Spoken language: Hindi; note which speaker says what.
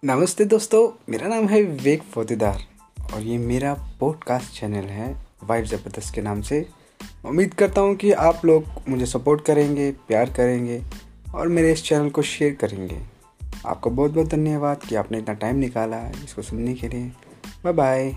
Speaker 1: नमस्ते दोस्तों, मेरा नाम है विवेक फोतेदार और ये मेरा पॉडकास्ट चैनल है वाइफ ज़बरदस्त के नाम से। उम्मीद करता हूँ कि आप लोग मुझे सपोर्ट करेंगे, प्यार करेंगे और मेरे इस चैनल को शेयर करेंगे। आपको बहुत बहुत धन्यवाद कि आपने इतना टाइम निकाला इसको सुनने के लिए। Bye bye